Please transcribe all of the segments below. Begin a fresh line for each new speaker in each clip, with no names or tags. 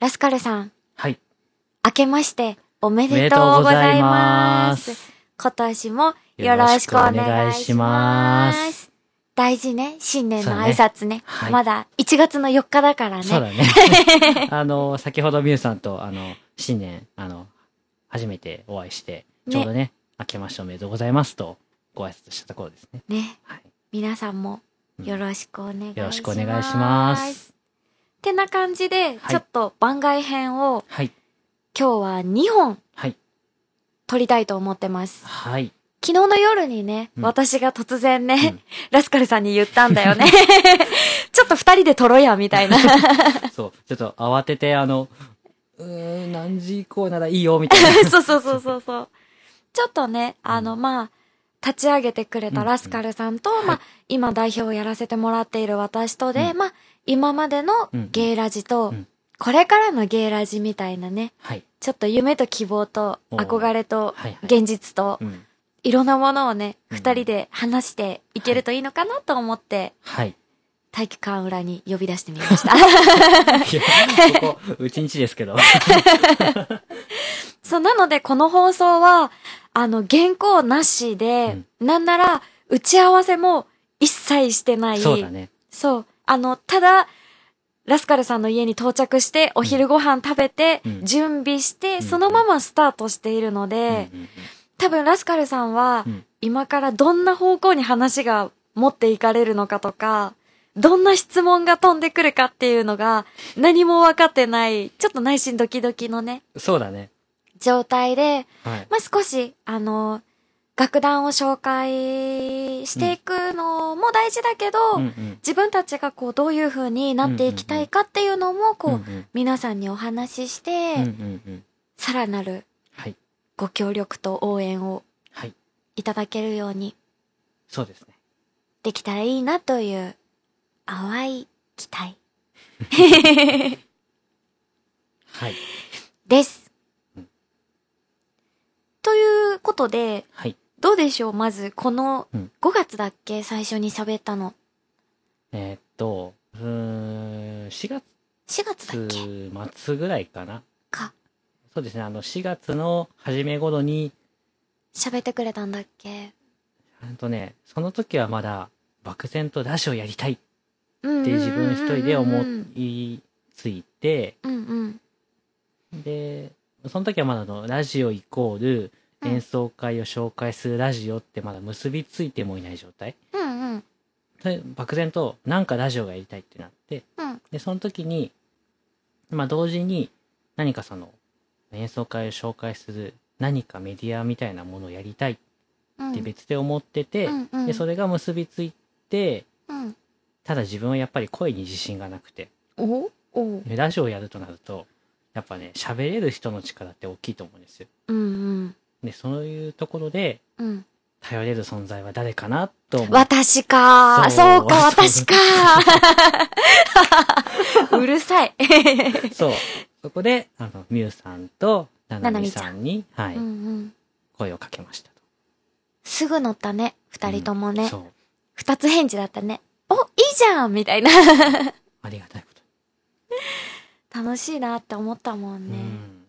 ラスカルさん、
はい。
明けましておめでとうございま。
ますす。
今年もよろしくお願いしま。
ます
大事ね、新年の挨拶ね。
はい
まだ1月の4日だからね。
そうだね。あの、先ほどミュウさんと、あの、新年、あの、初めてお会いして、
ね
ちょうどね、明けましておめでとうございますと、ご挨拶したところですね。
ね。
はい。
皆さんも
うん
よろしくお願いします。
よろしくお願いします。
ってな感じで、
はい
ちょっと番外編を
はい。
今日は2本
はい。
撮りたいと思ってます。
はい。
昨日の夜にね、
うん
私が突然ね、
うん
ラスカルさんに言ったんだよね。ちょっと二人で撮ろうや、みたいな。
そう、ちょっと慌てて、あの、うーん、何時以降ならいいよ、みたいな。
そうそうそうそうそう。ちょっとね、あの、まあ、立ち上げてくれたラスカルさんと、
うん
まあ、今代表をやらせてもらっている私とで、
うん
まあ、今までの
うん
ゲイラジと、
うん
これからのゲイラジみたいなね、
はい。
ちょっと夢と希望と憧れと
はいはい
現実と
うん。
いろんなものをね、
うん
二人で話していけるといいのかなと思って、
はい。
体育館裏に呼び出してみました。
いや、ここ、うちんちですけど。
そう、なのでこの放送は、あの、原稿なしで、なんなら、打ち合わせも一切してない。
そうだね。
そう。あの、ただ、ラスカルさんの家に到着して、お昼ご飯食べて、
うん
準備して、
ん
そのままスタートしているので、
うんうん
多分ラスカルさんは、
うん
今からどんな方向に話が持っていかれるのかとか、どんな質問が飛んでくるかっていうのが何も分かってない、ちょっと内心ドキドキのね、
うんそうだね。
状態で、
はい。
まあ、少し、あの、楽団を紹介していくのも大事だけど、
うんうん
自分たちがこうどういう風になっていきたいかっていうのもこう、
うんうん
皆さんにお話しして、
うんうんうん
さらなる
はい。
ご協力と応援を
はい。
いただけるように
そうですね。
できたらいいなという淡い期待
はい。
です
うん。
ということで、
はい。
どうでしょう？まず、この
うん
5月だっけ？最初に喋ったの。
えーっと、うーん、4
4月だっけ？
月末ぐらいかな。
か。
そうですね。あの、4月の初め頃に、
喋ってくれたんだっけ？
ちゃんとね、その時はまだ、漠然とラジオやりたいっ
うん
て自分一人で思
うん
いついて、
うんうん。
で、その時はまだあの、ラジオイコール
うん
演奏会を紹介するラジオってまだ結びついてもいない状態。
うんうん。
で漠然となんかラジオがやりたいってなって、
うん。
で、その時に、まあ同時に何かその演奏会を紹介する何かメディアみたいなものをやりたい
うん。
って別で思ってて、
うんうん
で、それが結びついて、
うん。
ただ自分はやっぱり声に自信がなくて、
お？お
でラジオをやるとなると、やっぱね、喋れる人の力って大きいと思うんですよ。
うんうん。
で、そういうところで、
うん。
頼れる存在は誰かなと。
私か
そう
か、私か うるさい。
そう。そこで、あの、ミュウさんと、ナナミさんに、はい、
うんうん。
声をかけましたと。
すぐ乗ったね、二人ともね。
そう。
二つ返事だったね。お、いいじゃんみたいな。
ありがたい
楽しいなって思ったもん
に。
ね。
うん。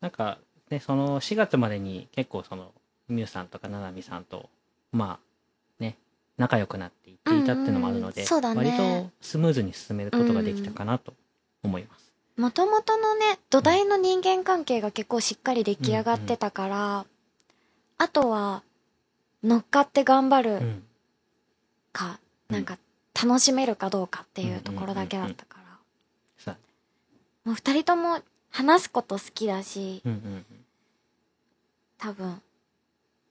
なんか、ね、その4月までに結構その、ミュウさんとかナナミさんと、まあ、ね、仲良くなっていっていたっていうのもあるので、
うんうんね
割とスムーズに進めることができたかなと思います。
もともとのね、土台の人間関係が結構しっかり出来上がってたから、あとは、乗っかって頑張る
うん。
か、
うん
なんか、楽しめるかどうかっていうところだけだったから。
さ
もう二人とも話すこと好きだし、
うんうん
多分、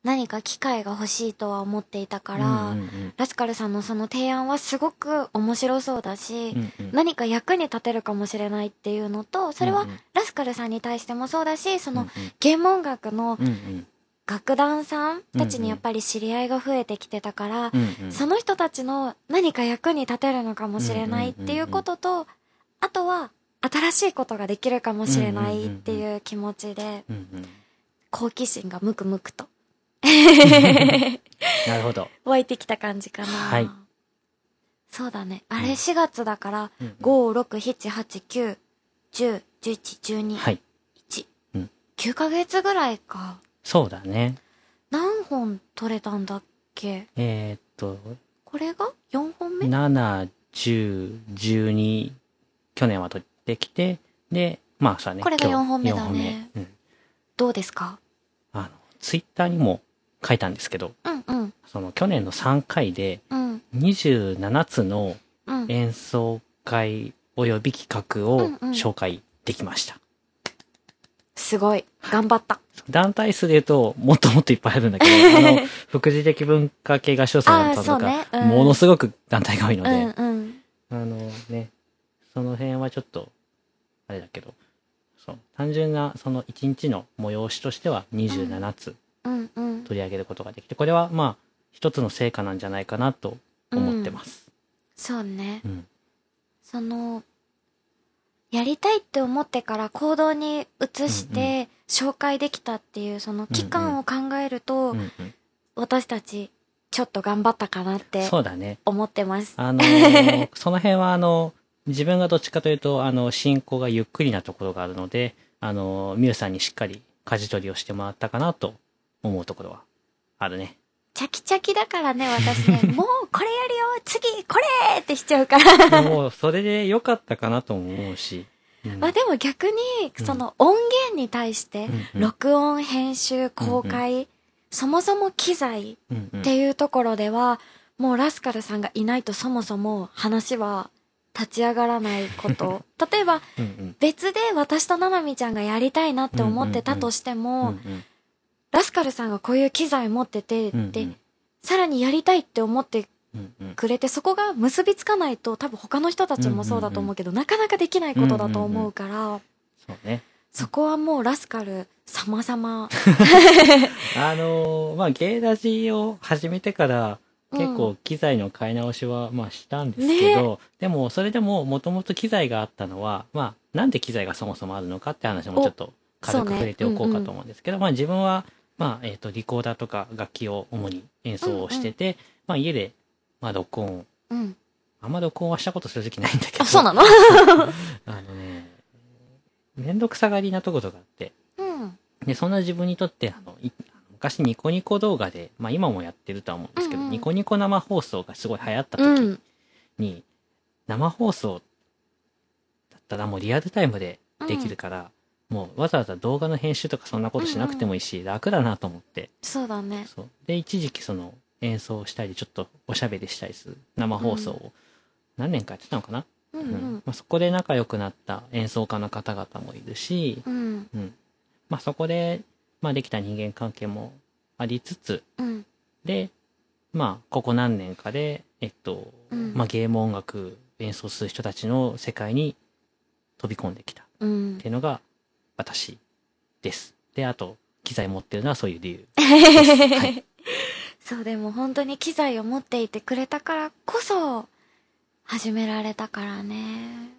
何か機会が欲しいとは思っていたか
うん。
ら、
うんうん。
ラスカルさんのその提案はすごく面白そうだし、
うんうん。
何か役に立てるかもしれないっていうのと、それはラスカルさんに対してもそうだし、その
うん
原文学の楽団さんたちにやっぱり知り合いが増えてきてたから、
うんうん。
その人たちの何か役に立てるのかもしれないっていうことと、あとは新しいことができるかもしれないっていう気持ちで、好奇心がムクムクと
なるほど。
湧いてきた感じかな。
はい
そうだね。あれ
うん
4月だから、
うんうん
5、6、7、8、9、10、11、12、
はい。
1、
うん
9ヶ月ぐらいか。
そうだね。
何本取れたんだっけ？
えーっと、
これが？4本目
？7、10、12、去年は取ってきて、で、まあそうだね。
これが
今日
四本目だね
うん。
どうですか？
あの、ツイッターにも書いたんですけど、
うんうん。
その去年の3回で
うん。
27つの
うん。
演奏会及び企画を
うんうん
紹介できました。
すごい。頑張った。
団体数で言うと、もっともっといっぱいあるんだけど、あの、副次的文化系合唱祭だった
あーそう
とか、
ねうん
ものすごく団体が多いの
う
で、
んうん。
その辺はちょっと、あれだけど、そう、単純なその1日の催しとしては27つ
うんうん。
取り上げることができて、これはまあ、一つの成果なんじゃないかなと思ってます。
そうね。
うん。
その、やりたいって思ってから行動に移して紹介できたっていうその期間を考えると、
うんうん
私たちちょっと頑張ったかなって
そうだね。
思ってます。
あのー その辺はあの、自分がどっちかというと、あの、進行がゆっくりなところがあるので、あのー、ミュウさんにしっかり舵取りをしてもらったかなと思うところはあるね。
チャキチャキだからね、私ね、もうこれやるよ次これってしちゃうから。
でも、それで良かったかなとも思うし。うん
まあでも逆に
う、ん
その音源に対して
うんうん、
録音、編集、公開、そもそも機材
うんうん
っていうところでは、もうラスカルさんがいないとそもそも話は立ち上がらないこと。例えば
うんうん
別で私とななみちゃんがやりたいなって思ってたとして
うん
も、
うん
ラスカルさんがこういう機材持ってて、
うんうん
で、さらにやりたいって思って
うんうん
くれて、そこが結びつかないと多分他の人たちもそうだと思うけど、なかなかできないことだと思うから、
そうね。
そこはもうラスカル様々。
あのーまあ、ゲイラジを始めてから、結構機材の買い直しは、まあしたんですけど、でもそれでももともと機材があったのは、まあなんで機材がそもそもあるのかって話もちょっと軽く触れておこうかと思うんですけど、まあ自分は、まあえっ、と、リコーダーとか楽器を主に演奏をしてて、まあ家で、まあ録音、
うん。
あんま録音はしたこと正直ないんだけど、
あ、そうなの？
あのね、めんどくさがりなところがあって、
うん。
で、そんな自分にとって、あの、い昔ニコニコ動画で、まあ今もやってるとは思うんですけど、
うんうん
ニコニコ生放送がすごい流行った時
うん。
に、生放送だったらもうリアルタイムでできるから、もうわざわざ動画の編集とかそんなことしなくてもいいし、楽だなと思って、
そうだね。
そう。で、一時期その演奏したり、ちょっとおしゃべりしたりする生放送を何年かやってたのかな、
うんう
うん
ん。
まあ、そこで仲良くなった演奏家の方々もいるし、
うん。
うん。まあそこで、まあできた人間関係もありつつ、
うん。
で、まあここ何年かで、えっと、
うん
まあゲーム音楽演奏する人たちの世界に飛び込んできたっ
うん
て。いうのが私です。で、あと、機材持ってるのはそういう理由。はい
そう、でも本当に機材を持っていてくれたからこそ、始められたからね。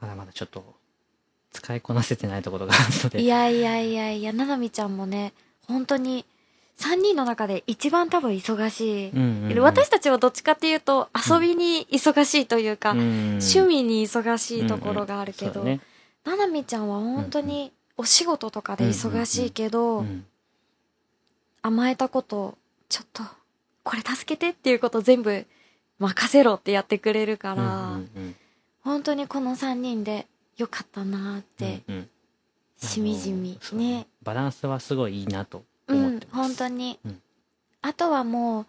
まだまだちょっと、使いこなせてないところがあるので。
いやいやいやいや、ななみちゃんもね、本当に、3人の中で一番多分忙しい。
うんうんうん。
私たちはどっちかっていうと、遊びに忙しいというか、
うん
趣味に忙しいところがあるけど、
うんうんね。
ななみちゃんは本当にお仕事とかで忙しいけど、
うん
甘えたこと、ちょっと、これ助けてっていうこと全部任せろってやってくれるから、
うんうんうん。
本当にこの3人でよかったなって、
うんうん。
しみじみね。
バランスはすごいいいなと
うん
思って、ます。
本当に。
うん。
あとはもう、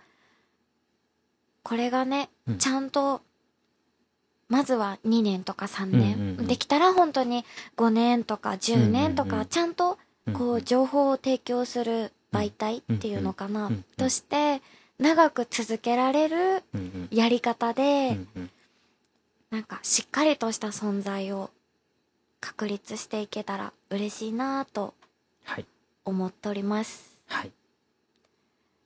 これがね、
うん。
ちゃんと、まずは2年とか3年、
うんうんうん。
できたら本当に5年とか10年とか、
うんうんうん。
ちゃんとこう情報を提供する媒体っていうのかな、
うんうん。
として、長く続けられる
うんうん。
やり方で、
うんうん。
なんかしっかりとした存在を確立していけたら嬉しいなぁと
はい。
思っております。
はい。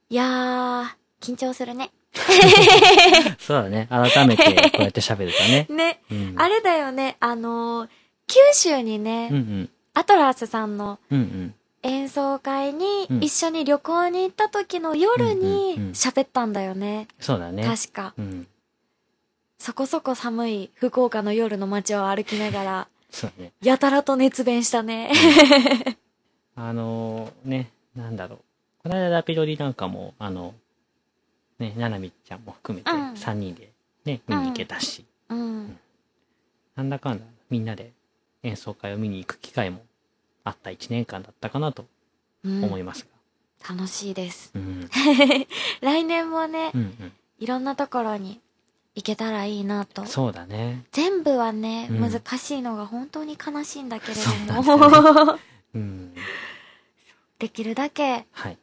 いやー、緊張するね。
そうだね。改めてこうやって喋るとね。
ね、
うん、
あれだよね、あのー九州にね、
うんうん。
アトラスさんの
うんうん。
演奏会に
うん
一緒に旅行に行った時の夜に
うんうんうん
喋ったんだよね。
そうだね。
確か。
うん。
そこそこ寒い福岡の夜の街を歩きながら
そうだね。
やたらと熱弁したね。
あのね、なんだろう。この間ラピドリなんかも、あの、ね、ななみちゃんも含めて
うん
3人でね、見に行けたし、
うん。
なんだかんだみんなで演奏会を見に行く機会もあった1年間だったかなと
うん
思いますが。
楽しいです。
うん。
来年もね、
うん
いろんなところに行けたらいいなと
うん。。そうだね。
全部はね、
うん
難しいのが本当に悲しいんだけれども、
うん。
できるだけ
はい。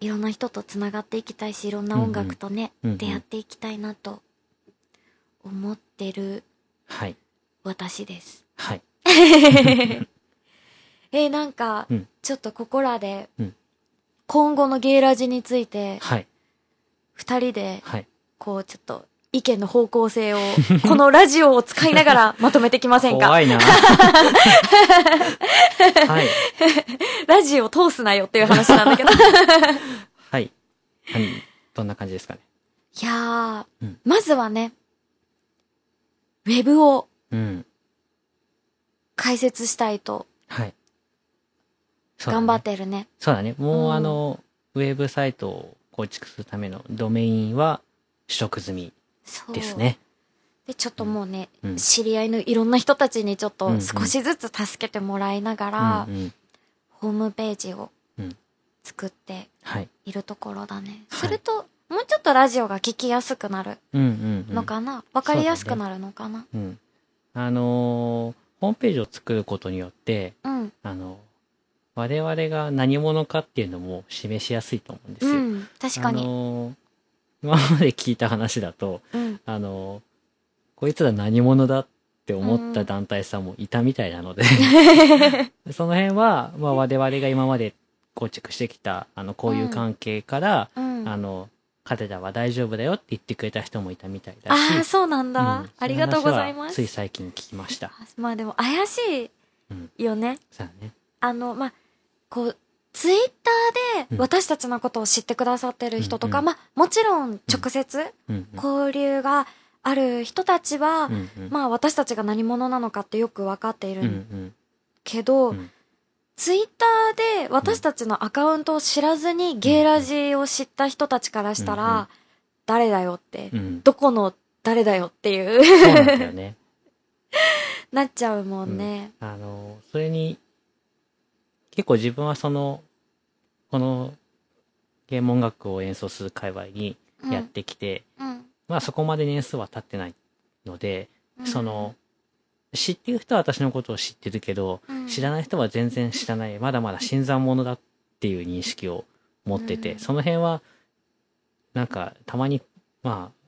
いろんな人とつながっていきたいし、いろんな音楽とね、
うんうん
出会っていきたいなと思ってる
はい。
私です。
はい。
えーなんか、
うん
ちょっとここらで
うん、
今後のゲイラジについて、
はい。
二人で、
はい。
こう、ちょっと、意見の方向性を、このラジオを使いながらまとめてきませんか？
怖いな。はい。
ラジオ通すなよっていう話なんだけど。
はい。何どんな感じですかね？
いやー、
うん
まずはね、ウェブを
うん。
解説したいと
はい。
頑張ってるね。
そうだね。もう、
うん
あの、ウェブサイトを構築するためのドメインは取得済み。ですね。
で、ちょっともうね、
うん
知り合いのいろんな人たちにちょっと少しずつ助けてもらいながら、
うんうん。
ホームページを
うん
作って
はい。
いるところだね。
はい
すると、もうちょっとラジオが聞きやすくなる
うんうん、うん。
のかな？わ、かりやすくなるのかな？
うん。あのーホームページを作ることによって、
うん。
あの、我々が何者かっていうのも示しやすいと思うんですよ。
うん。確か
あ
に。
のー今まで聞いた話だと、
うん。
あのーこいつら何者だって思った団体さんもいたみたいなので、その辺は、まあ我々が今まで構築してきた、あの、こういう関係から、
うん。
あの、彼らは大丈夫だよって言ってくれた人もいたみたいだし、
ああ、そうなんだ、
うん
ありがとうございます
つい。最近聞きました。
まあでも怪しいよね。
そうだね。
あの、まあ、こう、ツイッターで
うん
私たちのことを知ってくださってる人とか、
うんうん
まあ、もちろん直接
うんうん。
交流がある人たちは、
うんうん。
まあ私たちが何者なのかってよくわかってい
うんう
る
ん。
けど、
うん
ツイッターで私たちのアカウントを知らずにゲイラジを知った人たちからしたら、
うんうん
誰だよって、
うん。
どこの誰だよっていう、
なね。
なっちゃうもんね。
あの、それに、結構自分はその、この、ゲーム音楽を演奏する界隈に
うん
やってきて、
うん。
まあそこまで年数は経ってないので、
うん
その、知ってる人は私のことを知ってるけど、
うん
知らない人は全然知らない、まだまだ新参者だっていう認識を持ってて、
うん
その辺は、なんか、たまに、まあ、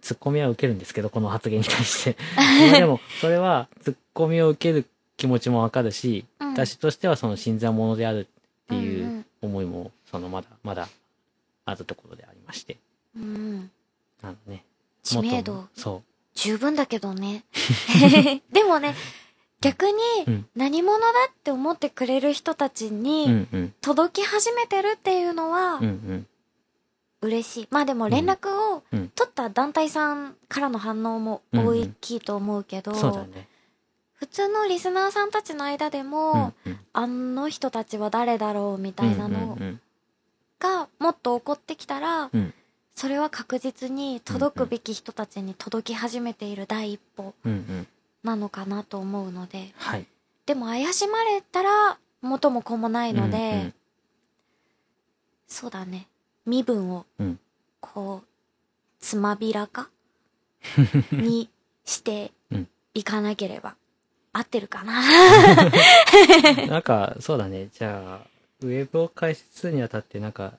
ツッコミは受けるんですけど、この発言に対して。まあでも、それは、ツッコミを受ける気持ちもわかるし、
うん
私としてはその新参者であるってい
ん
う思いも、そのまだ、まだ、あるところでありまして。
うんうん。
あのね。
知名度
そ
十分だけどね。でもね、逆に
うん
何者だって思ってくれる人たち
う。う
に
んうん。
届き始めてるっていうのは
うんうん。
嬉しい。まあでも連絡を
うん
取った団体さんからの反応も大きいと思うけど、
そうだね。
普通のリスナーさんたちの間で
うん
も、
うん。
あの人たちは誰だろうみたいなの
うんうん
がもっと起こってきたら、
うん
それは確実に届くべき人たちに届き始めている第一歩
うん。うんうん。
なのかなと思うので、
はい。
でも怪しまれたら元も子もないので、
うんうん
そうだね身分を
うん
こうつまびらか にして
うん
いかなければ合ってるかな？
なんか、そうだね。じゃあ、ウェブを開設するにあたって、なんか、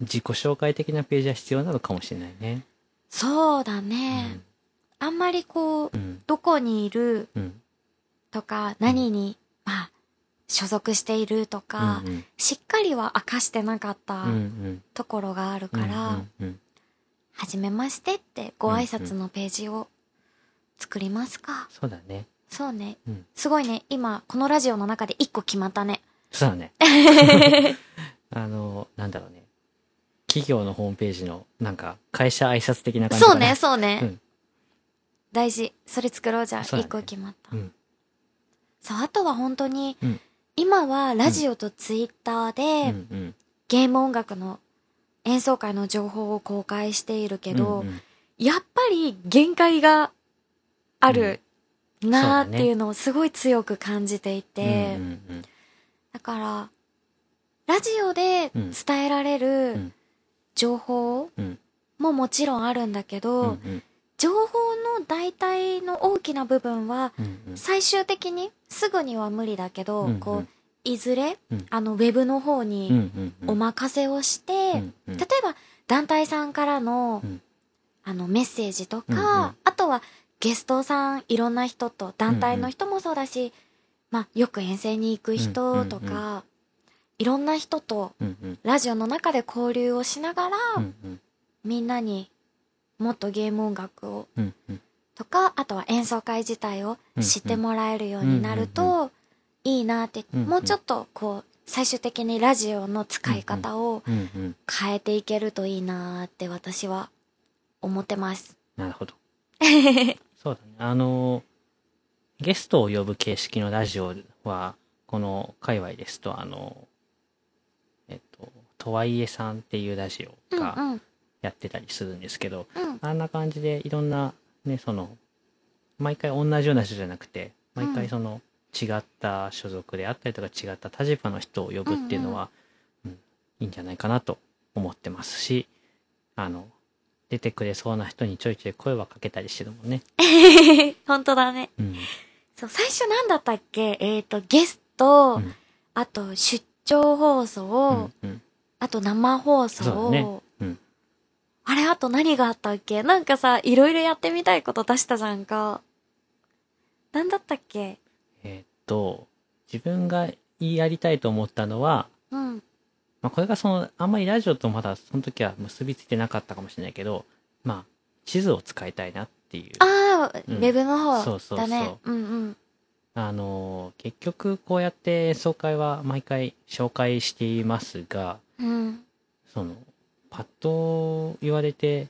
自己紹介的なページは必要なのかもしれないね。
そうだね、あんまりこう
うん。うん。
どこにいる
うん。
とか何に、まあ所属しているとか、
うんうん
しっかりは明かしてなかった
うんうん。
ところがあるから、
うんうん
はじめましてってご挨拶のページを作りますか。
そうだね。
そうね。
うん。
すごいね。今、このラジオの中で一個決まったね。
そうだね。あの、なんだろうね。企業のホームページの、なんか、会社挨拶的な感じ
そうね、そうね。
うん
大事。それ作ろうじゃあ。
そうだね
一個決まった。
うん
そう、あとは本当に、
うん
今はラジオとツイッター
う
で、
んうん
ゲーム音楽の演奏会の情報を公開しているけど、
うんうん
やっぱり限界があるなーっていうのをすごい強く感じていて、だから、ラジオで
うん
伝えられ
う
る
ん
情報
うん
ももちろんあるんだけど、情報の大体の大きな部分は、最終的にすぐには無理だけど、こう、いずれ、
うん。
あの、ウェブの方にお任せをして、例えば団体さんからの、
うん。
あの、メッセージとか、あとはゲストさん、いろんな人と、団体の人もそうだし、まあ、よく遠征に行く人とか、
うんうん
いろんな人と
うんうん
ラジオの中で交流をしながら、
うんうん。
みんなにもっとゲーム音楽を
うんうん。
とか、あとは演奏会自体を知ってもらえるようになるといいなって、
うんうん。
もうちょっとこう、最終的にラジオの使い方を
うんうん。
変えていけるといいなって私は思ってます。
なるほど。そうだね。あの、ゲストを呼ぶ形式のラジオは、この界隈ですと、あの、えっと、とはいえさんっていうラジオ
うん
が
うん。
やってたりするんですけど、
うん。
あんな感じでいろんな、ね、その、毎回同じような人じゃなくて、毎回その、違った所属であったりとか違った立場の人を呼ぶっていうのは、うんいいんじゃないかなと思ってますし、あの、出てくれそうな人にちょいちょい声はかけたりしてるもんね。
本当だね。
うん。
そう、最初なんだったっけ？えっ、と、ゲスト、
うん
あと出張放送、
うんうん。
あと生放送、
ねうん。
あれあと何があったっけ？なんかさ、いろいろやってみたいこと出したじゃんか。なんだったっけ？
えーっと、自分がやりたいと思ったのは、
うん。
まあ、これがその、あんまりラジオとまだその時は結びついてなかったかもしれないけど、まあ、地図を使いたいなっていう。
ああ、
うん
ウェブの方
そうそうそう
だね。うんうん。
あのー結局こうやって演奏会は毎回紹介していますが、
うん。
その、パッと言われて、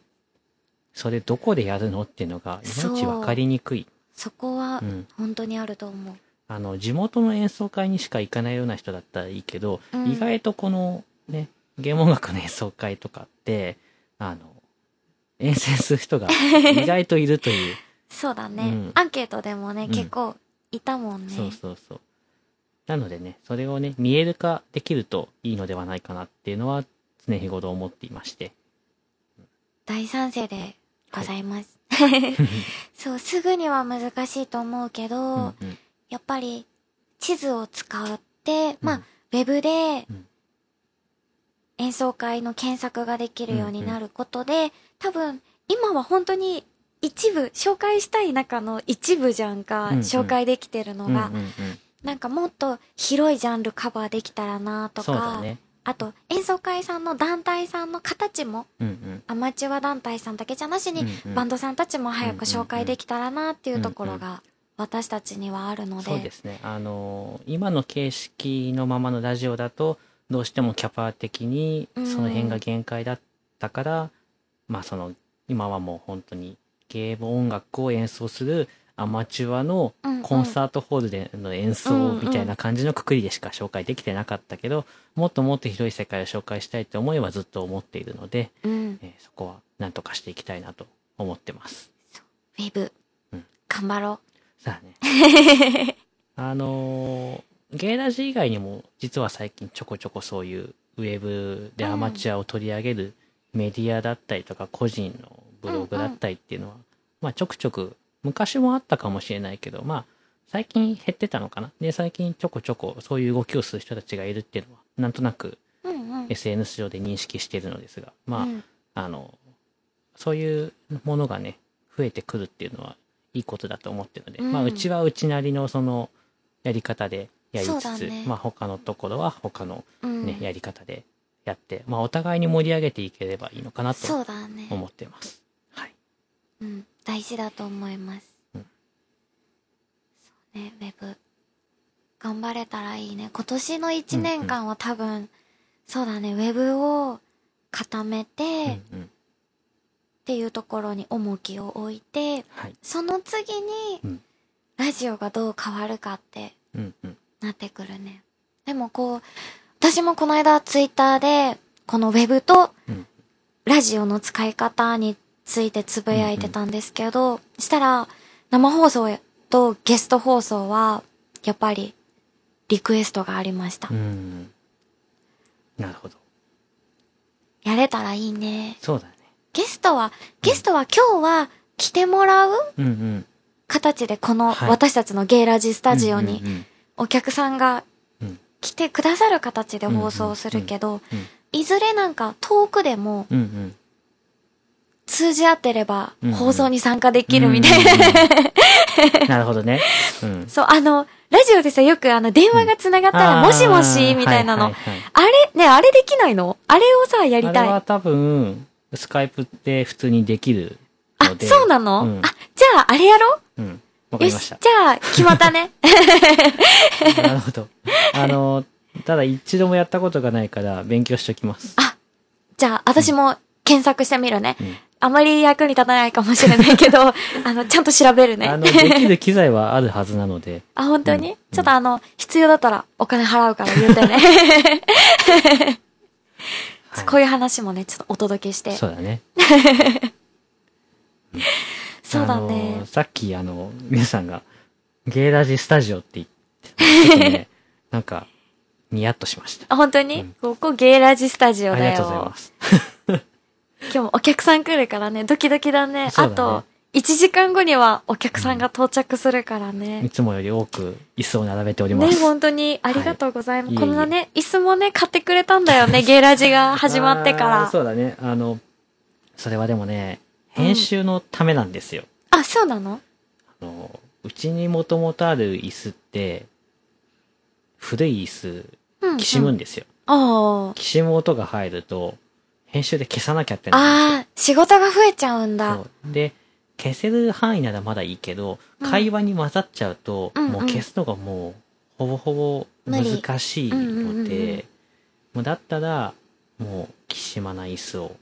それどこでやるのっていうのが、いまいちわかりにくい。
そこは
うん。
本当にあると思う。
あの、地元の演奏会にしか行かないような人だったらいいけど、
うん
意外とこのね、ゲーム音楽の演奏会とかって、あの、遠征する人が 意外といるという。
そうだね。
うん
アンケートでもね、
ん
結構いたもんね。
そうそうそう。なのでね、それをね、見える化できるといいのではないかなっていうのは常日頃思っていまして。
大賛成でございます。そう、すぐには難しいと思うけど、
うんうん
やっぱり地図を使って、まあ、
うん
ウェブで
うん。
演奏会の検索ができるようになることで、多分今は本当に一部、紹介したい中の一部じゃんか、紹介できてるのが、なんかもっと広いジャンルカバーできたらなとか。あと演奏会さんの団体さんの形も
うんうん。
アマチュア団体さんだけじゃなしに、バンドさんたちも早く紹介できたらなっていうところが私たちにはあるので。
そうですね。あのー今の形式のままのラジオだと、どうしてもキャパ的に
うん
その辺が限界だったから、まあその、今はもう本当にゲーム音楽を演奏するアマチュアの
うんうん
コンサートホールでの演奏みたいな感じのくくりでしか紹介できてなかったけど、もっともっと広い世界を紹介したいって思いはずっと思っているので、
うん。
えーそこは何とかしていきたいなと思ってます。
ウェブ、
うん
頑張ろ
さあね。あのーゲイラジ以外にも実は最近ちょこちょこそういうウェブでアマチュアを取り上げるメディアだったりとか個人のブログだったりっていうのは、まあちょくちょく昔もあったかもしれないけど、まあ最近減ってたのかな。で、最近ちょこちょこそういう動きをする人たちがいるっていうのはなんとなく
う。うんうん。
SNS 上で認識しているのですが、まあ、
うん
あの、そういうものがね、増えてくるっていうのはいいことだと思ってるので、
うん
まあ、うちはうちなりのその、やり方でやりつつ、
ね
まあ、他のところは他の
うん
ね、やり方でやって、まあ、お互いに盛り上げていければいいのかなと。思ってます。はい。
うん。大事だと思います。
うん
そうね、ウェブ。頑張れたらいいね。今年の1年間は多分、そうだね、ウェブを固めて、
うん
っ
うん。
ていうところに重きを置いて、
はい。
その次に、
うん
ラジオがどう変わるかって。なってくるね。でもこう、私もこの間ツイッターで、このウェブと
うん
ラジオの使い方についてつぶやいてたんですけど、したら生放送とゲスト放送は、やっぱりリクエストがありました。
うん。なるほど。
やれたらいいね。
そうだね。
ゲストは、ゲストは今日は来てもらう。形でこの
はい
私たちのゲイラジスタジオにお客さんが
うん
来てくださる形で放送するけど、
うん
いずれなんか遠くでも。通じ合ってれば放送に参加できるみたいな。
な。なるほどね。うん。
そう、あの、ラジオでさ、よくあの、電話が繋がったら、もしもし、みたいなの。あれね、あれできないの？あれをさ、やりた。
あれはい多分、スカイプって普通にできる
あ
の、で。
そうなの、
うん
あ、じゃあ、あれやろ？
うん。わか
よし、
りました。
じゃあ、決まったね。
なるほど。あの、ただ一度もやったことがないから勉強しときます。
あ、じゃあ、私も検索してみるね。
うん
あまり役に立たないかもしれないけど、あの、ちゃんと調べるね。
あの、できる機材はあるはずなので。
あ、本当に、
うん
ちょっとあの、必要だったらお金払うから言うてね。
はい
こういう話もね、ちょっとお届けして。
そうだね。
そうだね。
さっきあの、皆さんが、ゲイラジスタジオって言ってたちょっとね、なんか、ニヤッとしました。
あ、本当に、
うん
ここゲイラジスタジオだよ。
ありがとうございます。
今日もお客さん来るからね、ドキドキだね。
だね
あと、1時間後にはお客さんが到着するから
い
ね。
つもより多く椅子を並べておりま
ね、
す。
本当にありがとうございます。
はい
こんなね、椅子もね、買ってくれたんだよね、ゲイラジが始まってから。
そうだね。あの、それはでもね、編集のためなんですよ。
あ、そうなの？
あの、うちにもともとある椅子って、古い椅子、
うん、
きしむ
うん
んですよ。
ああ。
きしむ音が入ると、編集で消さなきゃってな
ああ、仕事が増えちゃうんだ。
そうで、消せる範囲ならまだいいけど、
うん
会話に混ざっちゃうと、
うんうん
もう消すのがもう、ほぼほぼ難しい
無理うんうんうん
もうだったら、もう、きしまない椅子を。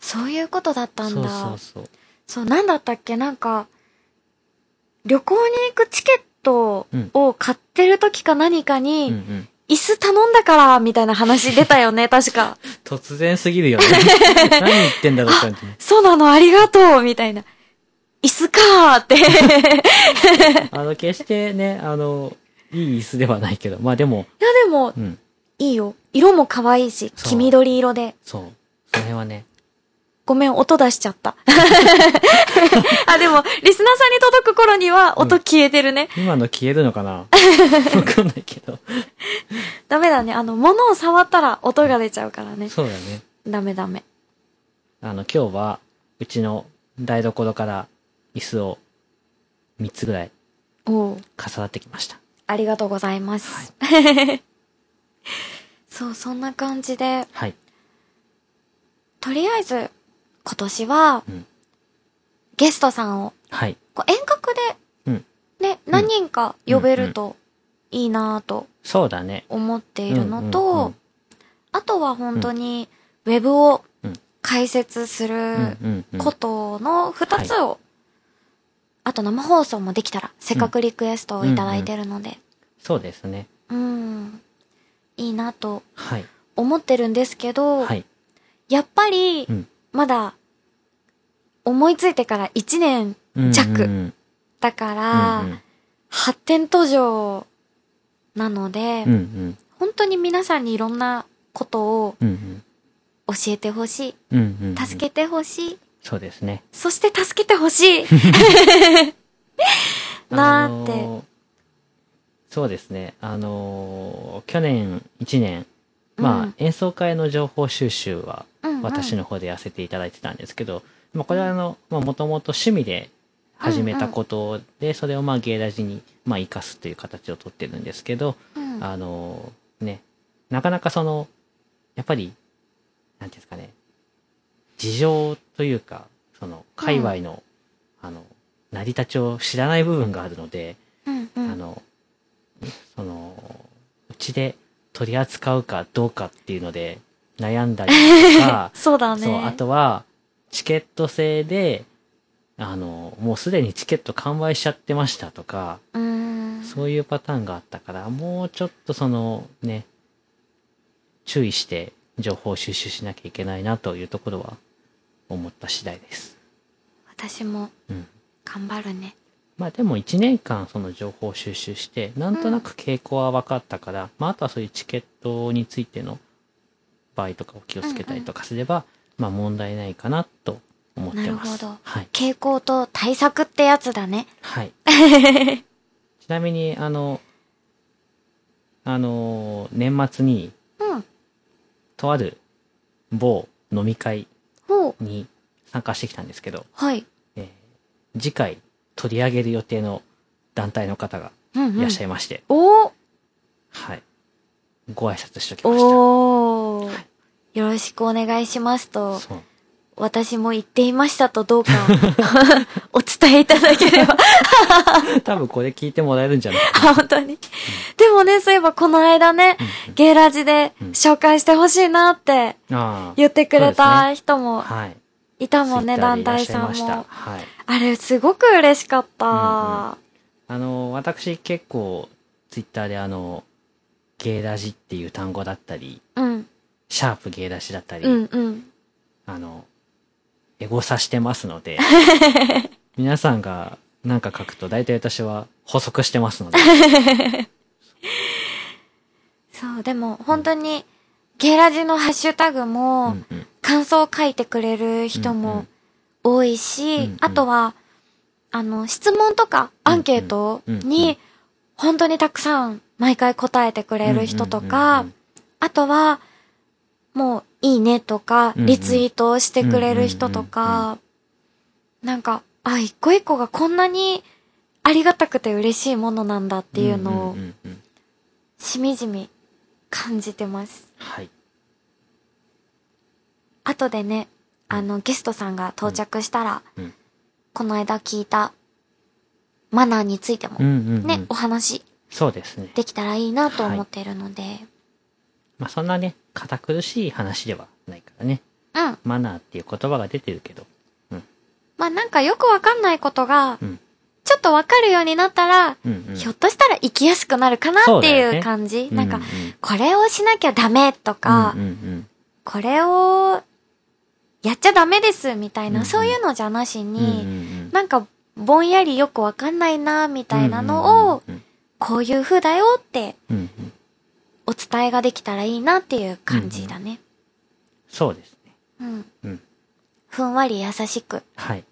そういうことだったんだ。
そうそうそう。
そう、なんだったっけ？なんか、旅行に行くチケットを買ってる時か何かに、
うんうん。
椅子頼んだから、みたいな話出たよね、確か。
突然すぎるよね。何言ってんだろうって感じ。
そうなの、ありがとうみたいな。椅子かーって。
あの、決してね、あの、いい椅子ではないけど、まあでも、
いや、でも、
うん、
いいよ。色も可愛いし、黄緑色で。
そう。その辺はね、
ごめん、音出しちゃった。あ、でも、リスナーさんに届く頃には音消えてるね。
今の消えるのかな？わかんないけど。
ダメだね。あの、物を触ったら音が出ちゃうからね。
そうだね。
ダメダメ。
あの、今日は、うちの台所から椅子を3つぐらい重なってきました。
ありがとうございます。そう、そんな感じで、
はい。
とりあえず、今年は、
うん
ゲストさんを、
はい。
こう遠隔
うん。
で、ね、何人か呼べるといいなぁと
そうだね。
思っているのと、あとは本当に、ウェブを
うん
解説す
うん
る。ことの二つを、あと生放送もできたら、せっかくリクエストをいただいてるので、
そうですね。
うん、いいなと
はい。
思ってるんですけど、
はい。
やっぱり
う、ん。
まだ、思いついてから1年
うん
弱
うん
だから、
うん
発展途上なので、
うんうん
本当に皆さんにいろんなことを
うんうん
教えてほしい。
うんうんうん
助けてほしい。
そうですね。
そして助けてほしい。なーって
あのーそうですね。あのー去年1年、まあ、
うん
演奏会の情報収集は
うんうん
私の方でやらせていただいてたんですけど、まあ、これはあの、まあ、もともと趣味で始めたことで、それをまあ、芸ラジに、まあ、活かすという形をとってるんですけど、
うん。
あのーね、なかなかその、やっぱり、なんていうんですかね、事情というか、その、界隈の、あの、成り立ちを知らない部分があるので、あの、その、うちで取り扱うかどうかっていうので悩んだりとか、
そうだね。
そう、あとは、チケット制で、あの、もうすでにチケット完売しちゃってましたとか。そういうパターンがあったから、もうちょっとそのね、注意して情報収集しなきゃいけないなというところは思った次第です。
私も
うん。
頑張るね。
まあでも1年間その情報収集して、なんとなく傾向は分かったから、まああとはそういうチケットについての場合とかを気をつけたりとかすれば、まあ問題ないかなと思ってます。
なるほど
はい。
傾向と対策ってやつだね。
はい。ちなみに、あの、あの、年末に、
うん。
とある某飲み会。に参加してきたんですけど、
はい。
えー次回取り上げる予定の団体の方が
うん、うん。
いらっしゃいまして、
おー
はい。ご挨拶しときました。
よろしくお願いしますと。私も言っていましたとどうか お伝えいただければ。
多分これ聞いてもらえるんじゃないか
あ本当に。でもね、そういえばこの間ね、ゲイラジで
うん
紹介してほしいなって言ってくれた人も
い。
いたもんね、
Twitter
団体さんも。
はい。
あれ、すごく嬉しかった。
あの、私結構、ツイッターであの、ゲイラジっていう単語だったり、
うん、
シャープゲイラジだったり、
うん、うん。
あの、エゴサしてますので、皆さんがなんか書くと大体私は補足してますので、
そう、でも本当に、ゲイラジのハッシュタグ
う
も、
んうん。
感想を書いてくれる人も多いし、
うんうん。
あとは、あの、質問とかアンケートに、本当にたくさん毎回答えてくれる人とか、あとは、もう、いいねとか、リツイートをしてくれる人とか、なんか、あ、一個一個がこんなにありがたくて嬉しいものなんだっていうのをしみじみ感じてます。
はい。
後でね、あの、ゲストさんが到着したら、
うん。
この間聞いたマナーについてもね、お話
そうですね。
できたらいいなと思っているので、
まあそんなね、堅苦しい話ではないからね。
うん。
マナーっていう言葉が出てるけど。
まあなんかよくわかんないことが
うん、
ちょっとわかるようになったら、
うんうん。
ひょっとしたら生きやすくなるかなっていう感じ、なんか
うう、
これをしなきゃダメとか、
うんうん
これをやっちゃダメですみたいな、
うんうん。
そういうのじゃなし
うん、
に、
うんうんうん。
なんかぼんやりよくわかんないなみたいなのを、
うんうん
こういう風だよって
うんうんうん
お伝えができたらいいなっていう感じだね。
そうですね。
うん。
うん。
ふんわり優しく。
はい。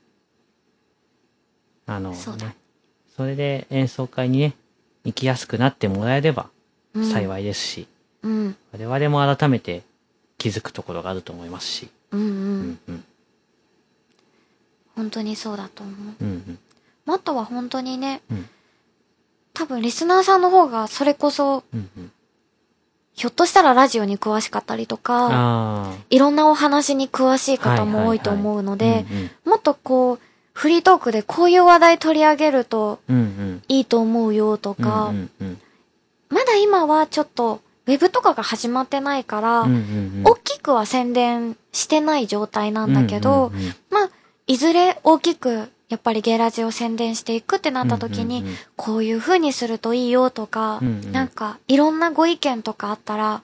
あの、ね、
そうだ
それで演奏会にね、行きやすくなってもらえれば
うん、
幸いですし、
うん。
我々も改めて気づくところがあると思いますし、
うんう。
うんんうん、
本当にそうだと思う。
うんうん、
あとは本当にね、
うん
多分リスナーさんの方がそれこそ、
うんうん。
ひょっとしたらラジオに詳しかったりとか、
あ
いろんなお話に詳しい方も多いと思うので、もっとこう、フリートークでこういう話題取り上げると。いいと思うよと
うん
か、まだ今はちょっと、ウェブとかが始まってないから、大きくは宣伝してない状態なんだけど、まあ、いずれ大きく、やっぱりゲイラジを宣伝していくってなった時に、こういう風にするといいよとか、
うんうん。
なんか、いろんなご意見とかあったら、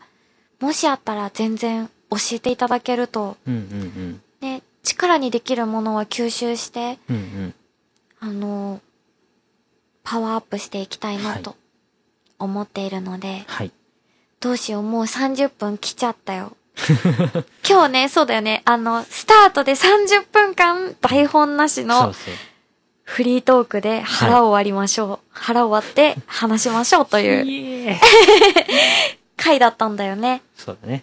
もしあったら全然教えていただけると、ね、力にできるものは吸収して、
うんうん。うん
あの、パワーアップしていきたいな
はい。
と思っているので、
はい。
どうしよう、もう30分来ちゃったよ。今日ね、そうだよね、あの、スタートで30分間台本なしの。フリートークで腹を割りましょう。腹を割って話しましょうという 回だったんだよね。
そうだね。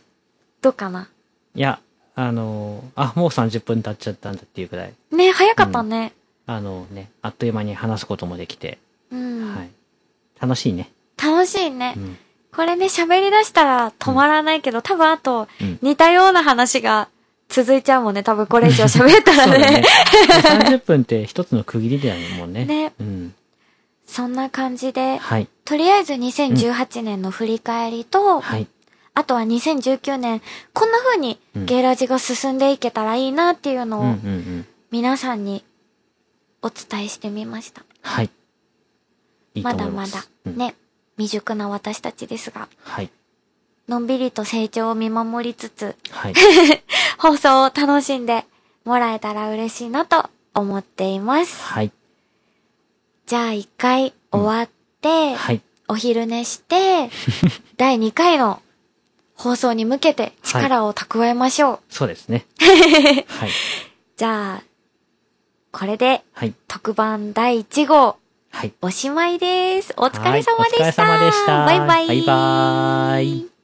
どうかな？い
や、あのーあ、もう30分経っちゃったんだっていうくらい、
ね、早かったね。
あのね、あっという間に話すこともできて、
うん。
はい。楽しいね。
楽しいね。
うん。
これね、喋り出したら止まらないけど、多分あと
うん
似たような話が続いちゃうもんね。多分これ以上喋ったら
ね
ね。。
30分って一つの区切りだよね、もうね。
ね
うん。
そんな感じで、
はい。
とりあえず2018年の振り返りと、
はい。
あとは2019年、こんな風に
うん
ゲイラジが進んでいけたらいいなっていう
うん
のを
うんうん。
皆さんにお伝えしてみました。
はい。いいと
まだま。だ、
うん
ね、未熟な私たちですが、
はい。
のんびりと成長を見守りつつ、
はい。
放送を楽しんでもらえたら嬉しいなと思っています。
はい。
じゃあ一回終わって、
はい。
お昼寝して、第2回の放送に向けて力を蓄えましょう。
そうですね。はい。
じゃあ、これで
はい。
特番第1号
はい。
おしまいです。お疲れ様でした。
はいお疲れ様でした
バイバイ。
バイバイ